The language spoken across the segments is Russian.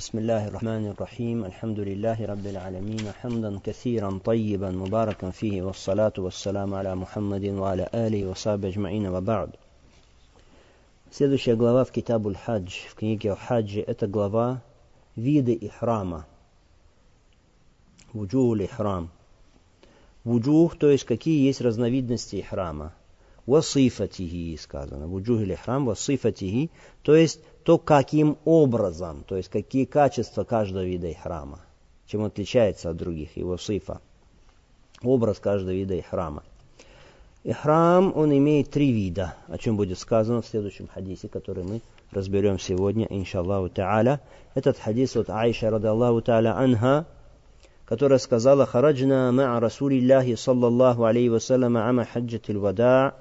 بسم الله الرحمن الرحيم الحمد لله رب العالمين حمدا كثيرا طيبا مباركا فيه والصلاة والسلام على محمد وعلى آله وصحبه أجمعين وبعد Следующая глава в Китабуль Хадж, в книге о хаджи, это глава виды ихрама. Вуджухуль ихрам. Вуджух, то есть какие есть разновидности ихрама. Васифатихи сказано. Вуджухуль ихрам, васифатихи, то есть то, каким образом, то есть какие качества каждого вида ихрама, чем отличается от других, его сифа, образ каждого вида ихрама. Ихрам, он имеет три вида, о чем будет сказано в следующем хадисе, который мы разберем сегодня, иншаллаху та'аля. Этот хадис от Аиша, рады Аллаху та'аля, анха, которая сказала, «Хараджна ма'a Расулиллахи, саллаллаху алейhi вассалям, ама хаджатил вада'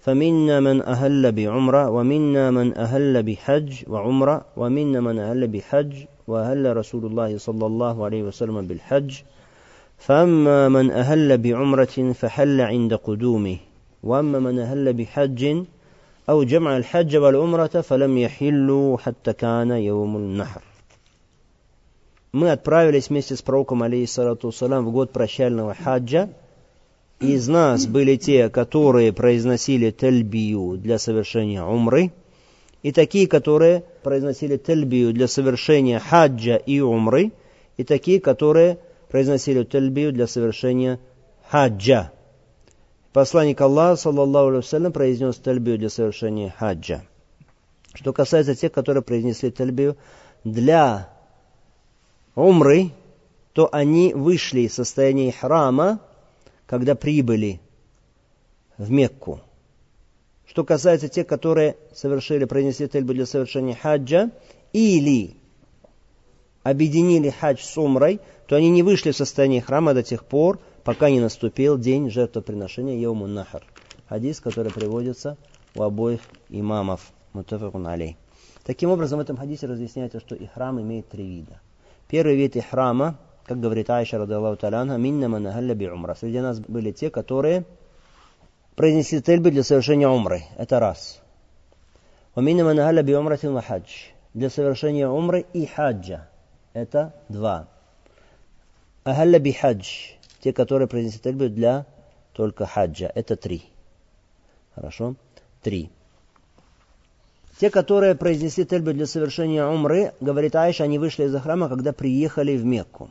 فمنا من أهل بعمرة ومنا من أهل بحج وعمرة ومنا من أهل بحج وأهل رسول الله صلى الله عليه وسلم بالحج فأما من أهل بعمرة فحل عند قدومه وأما من أهل بحج أو جمع الحج والعمرة فلم يحلوا حتى كان يوم النحر Мы отправились вместе с пророком, алейхиссалату в год прощального хаджа, Из нас были те, которые произносили тельбию для совершения умры, и такие, которые произносили тельбию для совершения хаджа и умры, и такие, которые произносили тельбию для совершения хаджа. Посланник Аллаха, саллаллаху алейhi произнес тельбию для совершения хаджа. Что касается тех, которые произнесли тельбию для умры, то они вышли из состояния храма, когда прибыли в Мекку. Что касается тех, которые совершили, произнесли тельбу для совершения хаджа, или объединили хадж с умрой, то они не вышли в состояние храма до тех пор, пока не наступил день жертвоприношения Йому Нахар. Хадис, который приводится у обоих имамов. Мутафакун алей. Таким образом, в этом хадисе разъясняется, что ихрам имеет три вида. Первый вид ихрама как говорит Айша, рады Аллаху таляна, минна манахалля би умра. Среди нас были те, которые произнесли тельбы для совершения умры. Это раз. Ваминна манахалля би умратин хадж. Для совершения умры и хаджа. Это два. Ахалля би хадж. Те, которые произнесли тельбы для только хаджа. Это три. Хорошо? Три. Те, которые произнесли тельбы для совершения умры, говорит Айша, они вышли из храма, когда приехали в Мекку.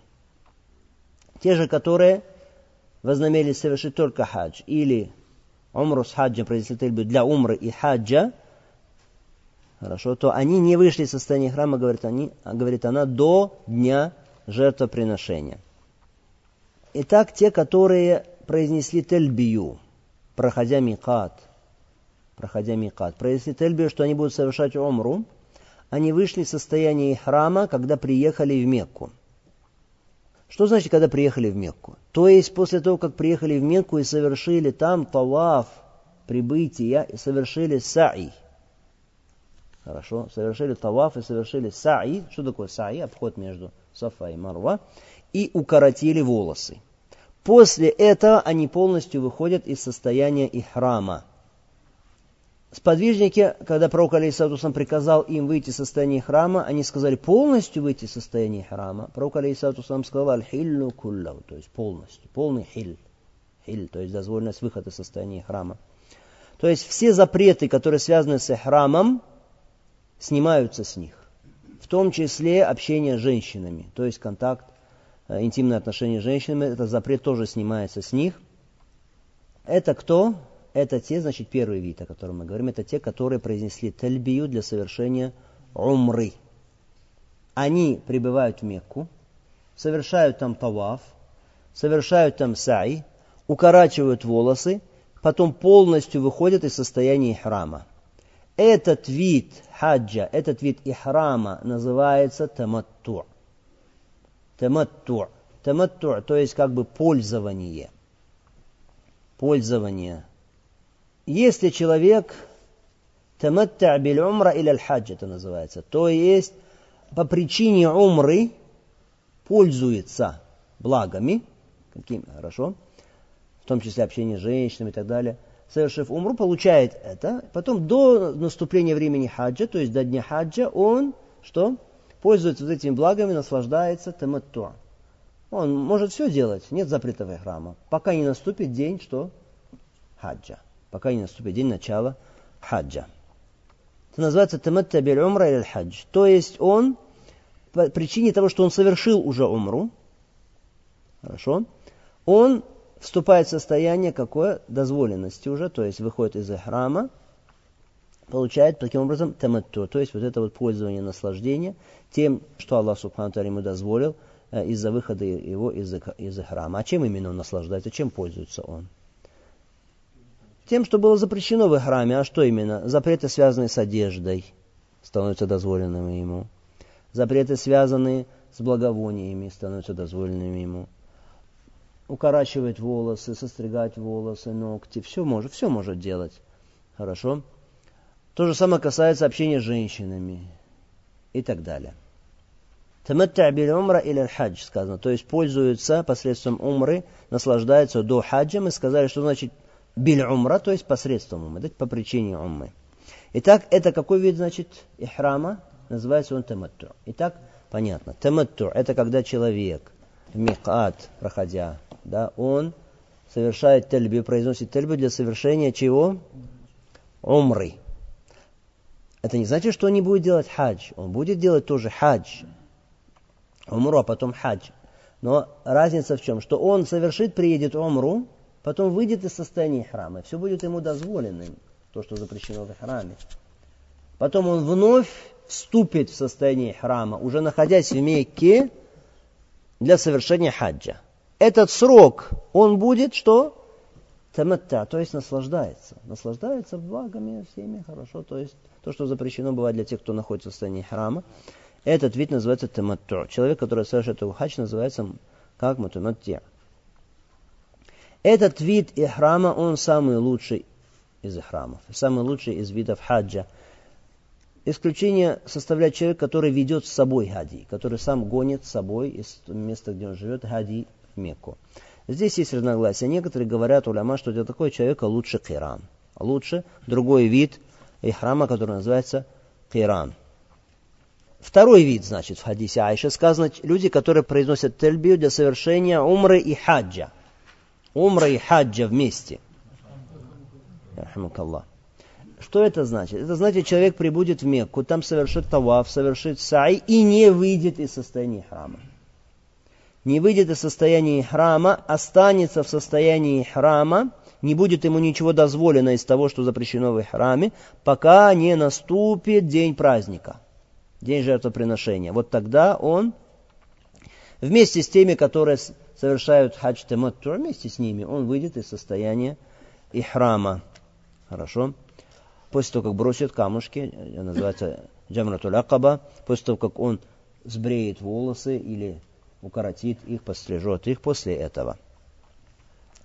Те же, которые вознамерились совершить только хадж или умру с хаджем произнесли тельбу для умры и хаджа, хорошо, то они не вышли из состояния храма, говорит, они, говорит она, до дня жертвоприношения. Итак, те, которые произнесли тельбию, проходя микат, проходя микат, произнесли тельбию, что они будут совершать умру, они вышли из состояния храма, когда приехали в Мекку. Что значит, когда приехали в Мекку? То есть после того, как приехали в Мекку и совершили там таваф прибытия, и совершили са'i. Хорошо, совершили таваф и совершили са'i. Что такое са'i? Обход между Сафа и Марва. И укоротили волосы. После этого они полностью выходят из состояния ихрама. Сподвижники, когда пророк Алейсатусам приказал им выйти из состояния храма, они сказали полностью выйти из состояния храма. Пророк Алейсатусам сказал аль-хиллю куллау, то есть полностью, полный хиль. Хиль, то есть дозволенность выхода из состояния храма. То есть все запреты, которые связаны с храмом, снимаются с них. В том числе общение с женщинами, то есть контакт, э, интимные отношения с женщинами, этот запрет тоже снимается с них. Это кто? Это те, значит, первый вид, о котором мы говорим, это те, которые произнесли тальбию для совершения умры. Они прибывают в Мекку, совершают там таваф, совершают там сай, укорачивают волосы, потом полностью выходят из состояния храма. Этот вид хаджа, этот вид ихрама называется таматту. Таматту. Таматту, то есть как бы пользование. Пользование если человек таматта биль умра или аль-хадж это называется, то есть по причине умры пользуется благами, какими, хорошо, в том числе общение с женщинами и так далее, совершив умру, получает это, потом до наступления времени хаджа, то есть до дня хаджа, он что? пользуется вот этими благами, наслаждается таматту. Он может все делать, нет запретов храма, пока не наступит день, что? Хаджа. Пока не наступит день начала хаджа. Это называется таматта биль умра или хадж. То есть он, по причине того, что он совершил уже умру, хорошо, он вступает в состояние какое? Дозволенности уже, то есть выходит из храма, получает таким образом таматту, то есть вот это вот пользование, наслаждение тем, что Аллах Субхану ему дозволил э, из-за выхода его из, из храма. А чем именно он наслаждается, чем пользуется он? Тем, что было запрещено в храме, а что именно? Запреты, связанные с одеждой, становятся дозволенными ему. Запреты, связанные с благовониями, становятся дозволенными ему. Укорачивать волосы, состригать волосы, ногти, все может, все может делать. Хорошо? То же самое касается общения с женщинами и так далее. Тамаття биль умра или хадж сказано, то есть пользуются посредством умры, наслаждаются до хаджа. Мы сказали, что значит биль умра, то есть посредством умры, по причине умры. Итак, это какой вид, значит, ихрама? Называется он таматту. Итак, понятно. Таматту – это когда человек микат, проходя, да, он совершает тельбию, произносит тельбию для совершения чего? Умры. Это не значит, что он не будет делать хадж. Он будет делать тоже хадж. Умру, а потом хадж. Но разница в чем? Что он совершит, приедет умру, потом выйдет из состояния храма. Все будет ему дозволенным, то, что запрещено в храме. Потом он вновь вступит в состояние храма, уже находясь в Мекке, для совершения хаджа. Этот срок, он будет что? Таматта, то есть наслаждается. Наслаждается благами всеми, хорошо, то есть то, что запрещено бывает для тех, кто находится в состоянии храма. Этот вид называется таматту. Человек, который совершает хадж, называется как мутаматти. Этот вид ихрама, он самый лучший из ихрамов, самый лучший из видов хаджа. Исключение составляет человек, который ведет с собой хади, который сам гонит с собой из места, где он живет, хади в Мекку. Здесь есть разногласия. Некоторые говорят, уляма, что для такого человека лучше киран. Лучше другой вид и храма, который называется Киран. Второй вид, значит, в хадисе Айша сказано, люди, которые произносят тельбию для совершения умры и хаджа. Умра и хаджа вместе. Что это значит? Это значит, человек прибудет в Мекку, там совершит таваф, совершит сай и не выйдет из состояния храма. Не выйдет из состояния храма, останется в состоянии храма не будет ему ничего дозволено из того, что запрещено в храме, пока не наступит день праздника, день жертвоприношения. Вот тогда он вместе с теми, которые совершают хадж тематту, вместе с ними он выйдет из состояния ихрама. Хорошо? После того, как бросит камушки, называется джамратуль акаба, после того, как он сбреет волосы или укоротит их, пострижет их после этого.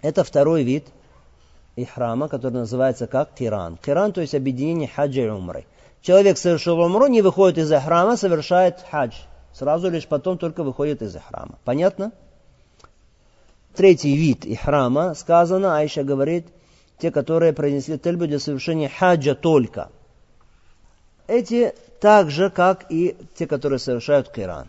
Это второй вид – ихрама, который называется как киран. Киран, то есть объединение хаджа и умры. Человек совершил умру, не выходит из ихрама, совершает хадж. Сразу лишь потом только выходит из ихрама. Понятно? Третий вид ихрама, сказано, Айша говорит, те, которые произнесли тельбу для совершения хаджа только. Эти так же, как и те, которые совершают киран.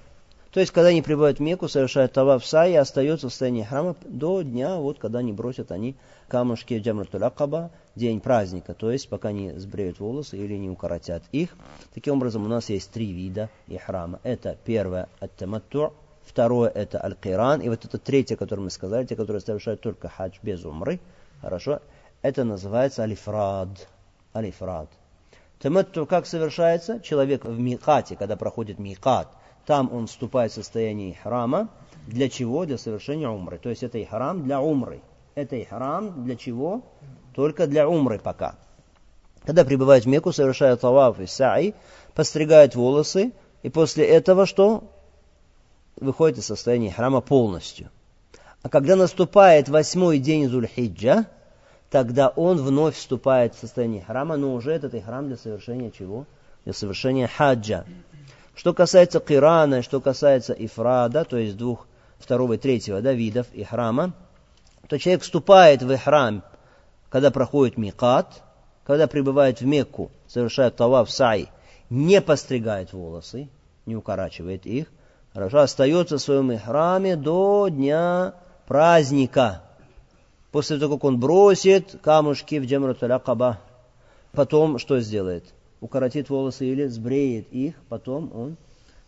То есть, когда они прибывают в Мекку, совершают таваф сай и остаются в состоянии храма до дня, вот когда они бросят они камушки Джамратуль Акаба, день праздника, то есть пока не сбреют волосы или не укоротят их. Таким образом, у нас есть три вида ихрама. Это первое – ат-таматту, второе – это аль-киран, и вот это третье, которое мы сказали, те, которые совершают только хадж без умры, хорошо, это называется алифрад. Алифрад. Таматту как совершается? Человек в микате, когда проходит микат – там он вступает в состояние храма. Для чего? Для совершения умры. То есть это и храм для умры. Это и храм для чего? Только для умры пока. Когда прибывает в Мекку, совершает таваф и саи, постригает волосы, и после этого что? Выходит из состояния храма полностью. А когда наступает восьмой день Зульхиджа, тогда он вновь вступает в состояние храма, но уже этот и храм для совершения чего? Для совершения хаджа. Что касается кирана, что касается ифрада, то есть двух, второго и третьего да, видов ихрама, то человек вступает в ихрам, когда проходит микат, когда прибывает в Мекку, совершает таваф сай, не постригает волосы, не укорачивает их, хорошо, остается в своем ихраме до дня праздника. После того, как он бросит камушки в Джамратуль Акаба, потом что сделает? Укоротит волосы или сбреет их, потом он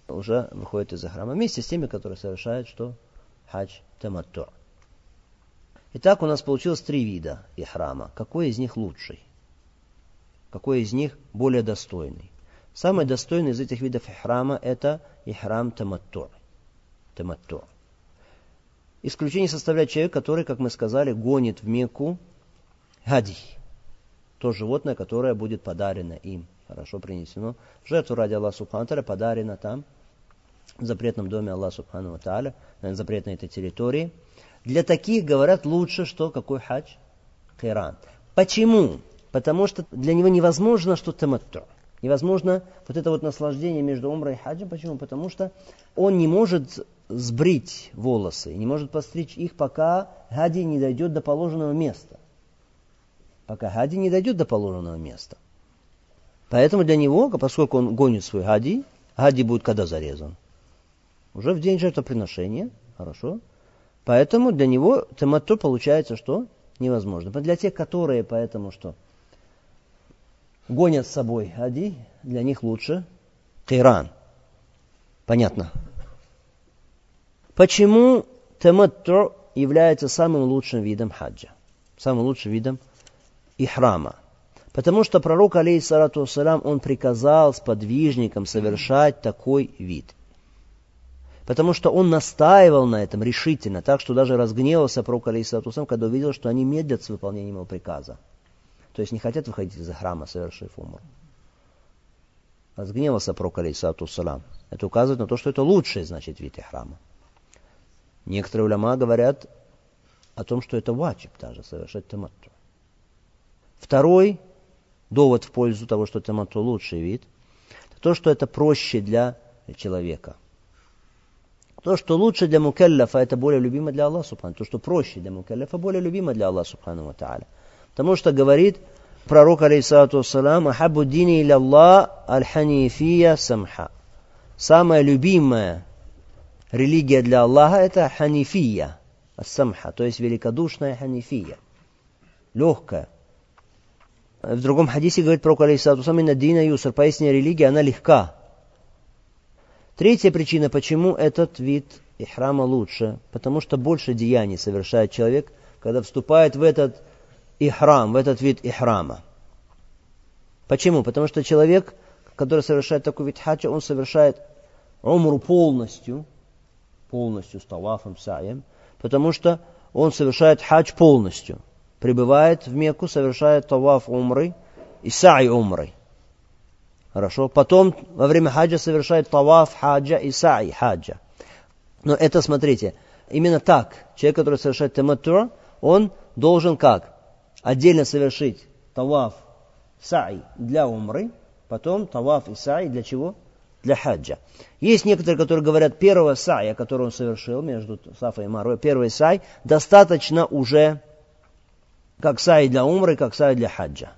уже выходит из храма. Вместе с теми, которые совершают что? Хадж таматту. Итак, у нас получилось три вида ихрама. Какой из них лучший? Какой из них более достойный? Самый достойный из этих видов ихрама это ихрам таматту. таматту. Исключение составляет человек, который, как мы сказали, гонит в Мекку хади. То животное, которое будет подарено им. Хорошо принесено. Жертву ради Аллаха Субхану подарено там, в запретном доме Аллаха Субхану Тааля, на запретной этой территории. Для таких, говорят, лучше, что какой хадж? Киран. Почему? Потому что для него невозможно что таматту. Невозможно вот это вот наслаждение между умрой и хаджем. Почему? Потому что он не может сбрить волосы, не может постричь их, пока хади не дойдет до положенного места. Пока хади не дойдет до положенного места. Поэтому для него, поскольку он гонит свой хади, хади будет когда зарезан? Уже в день жертвоприношения, хорошо. Поэтому для него таматту получается, что невозможно. Для тех, которые поэтому что гонят с собой хади, для них лучше киран. Понятно? Почему таматту является самым лучшим видом хаджа? Самым лучшим видом ихрама. Потому что пророк, алейхиссалату вассалам, он приказал сподвижникам совершать такой вид потому что он настаивал на этом решительно, так что даже разгневался пророк Алейсатусам, когда увидел, что они медлят с выполнением его приказа. То есть не хотят выходить из храма, совершив умру. Разгневался пророк Алейсатусалам. Это указывает на то, что это лучший, значит, вид храма. Некоторые уляма говорят о том, что это вачиб даже, совершать таматту. Второй довод в пользу того, что таматту лучший вид, то, что это проще для человека – то, что лучше для мукеллафа, это более любимо для Аллаха Субхану. То, что проще для мукеллафа, более любимо для Аллаха Субхану Тааля. Потому что говорит пророк, алейхиссалату вассалам, «Ахабу дини иля Аллах аль-ханифия самха». Самая любимая религия для Аллаха это ханифия, самха, то есть великодушная ханифия, легкая. В другом хадисе говорит пророк, алейхиссалату вассалам, «Дина юср», поясняя религия, она легка, Третья причина, почему этот вид ихрама лучше, потому что больше деяний совершает человек, когда вступает в этот ихрам, в этот вид ихрама. Почему? Потому что человек, который совершает такой вид хаджа, он совершает умру полностью, полностью с талафом, саем, потому что он совершает хадж полностью. Прибывает в Мекку, совершает таваф умры и сай умры. Хорошо. Потом во время хаджа совершает таваф хаджа и саи хаджа. Но это, смотрите, именно так. Человек, который совершает таматтур, он должен как? Отдельно совершить таваф саи для умры, потом таваф и саи для чего? Для хаджа. Есть некоторые, которые говорят, первого сая, который он совершил между Сафой и Марвой, первый сай, достаточно уже как сай для умры, как сай для хаджа.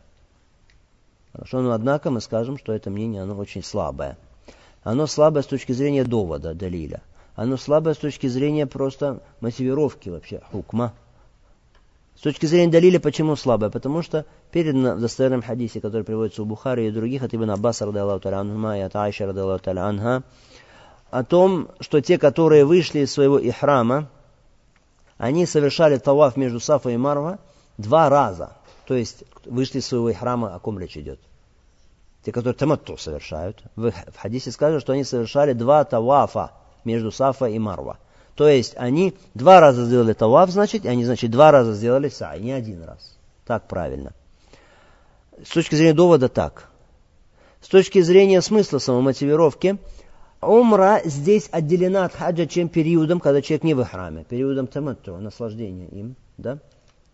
Хорошо, но однако мы скажем, что это мнение, оно очень слабое. Оно слабое с точки зрения довода, далиля. Оно слабое с точки зрения просто мотивировки вообще, хукма. С точки зрения далиля, почему слабое? Потому что передано в достоверном хадисе, который приводится у Бухари и других, от Ибн Аббаса, анхума, и от Айша, анха, о том, что те, которые вышли из своего ихрама, они совершали таваф между Сафа и Марва два раза. То есть вышли из своего храма, о ком речь идет? Те, которые таматту совершают. В, в хадисе сказано, что они совершали два тавафа между Сафа и Марва. То есть они два раза сделали таваф, значит, они, значит, два раза сделали сай, не один раз. Так правильно. С точки зрения довода так. С точки зрения смысла самомотивировки, умра здесь отделена от хаджа чем периодом, когда человек не в храме, периодом таматту, наслаждения им, да,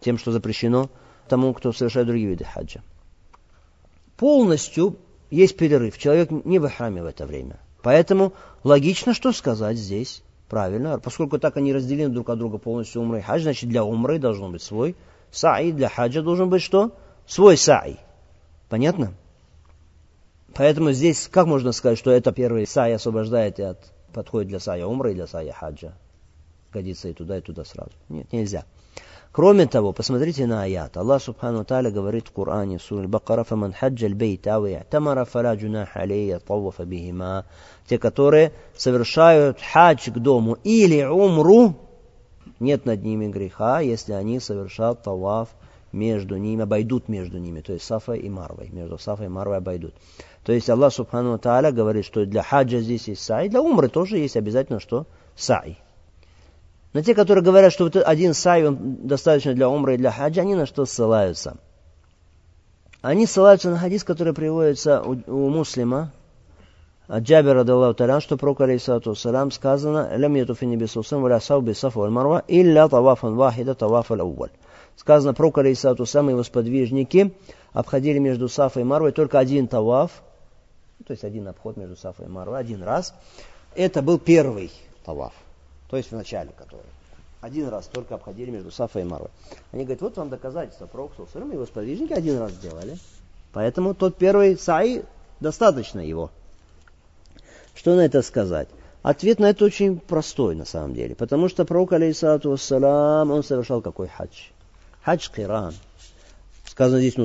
тем, что запрещено тому, кто совершает другие виды хаджа. Полностью есть перерыв. Человек не в храме в это время. Поэтому логично, что сказать здесь. Правильно. Поскольку так они разделены друг от друга полностью умры и хадж, значит для умры должен быть свой саи, для хаджа должен быть что? Свой саи. Понятно? Поэтому здесь как можно сказать, что это первый сай освобождает и от, подходит для сая умра и для сая хаджа? Годится и туда, и туда сразу. Нет, нельзя. Кроме того, посмотрите на аят. Аллах Субхану Тааля говорит в Коране, сура Бакара, «Фаман хаджа бейт ау i'тамара фала джунах алейя тавафа бихима». Те, которые совершают хадж к дому или умру, нет над ними греха, если они совершат таваф между ними, обойдут между ними, то есть Сафой и Марвой, между Сафой и Марвой обойдут. То есть Аллах Субхану Тааля говорит, что для хаджа здесь есть сай, для умры тоже есть обязательно что? Сай. Но те, которые говорят, что вот один сай он достаточно для умра и для хаджа, они на что ссылаются? Они ссылаются на хадис, который приводится у, у муслима, от Джабира Даллаху Талян, что про алейхиссалату салам сказано «Лям ятуфи небесусам валя сауби сафу аль марва илля тавафан вахида таваф аль ауваль». Сказано про алейхиссалату салам его сподвижники обходили между Сафой и Марвой только один таваф, то есть один обход между Сафой и Марвой, один раз. Это был первый таваф то есть в начале который. Один раз только обходили между Сафой и Марвой. Они говорят, вот вам доказательство про Оксусалам, его сподвижники один раз сделали. Поэтому тот первый сай, достаточно его. Что на это сказать? Ответ на это очень простой на самом деле. Потому что пророк, алейхиссалату вассалам, он совершал какой хадж? Хадж Киран. Сказано здесь, ну,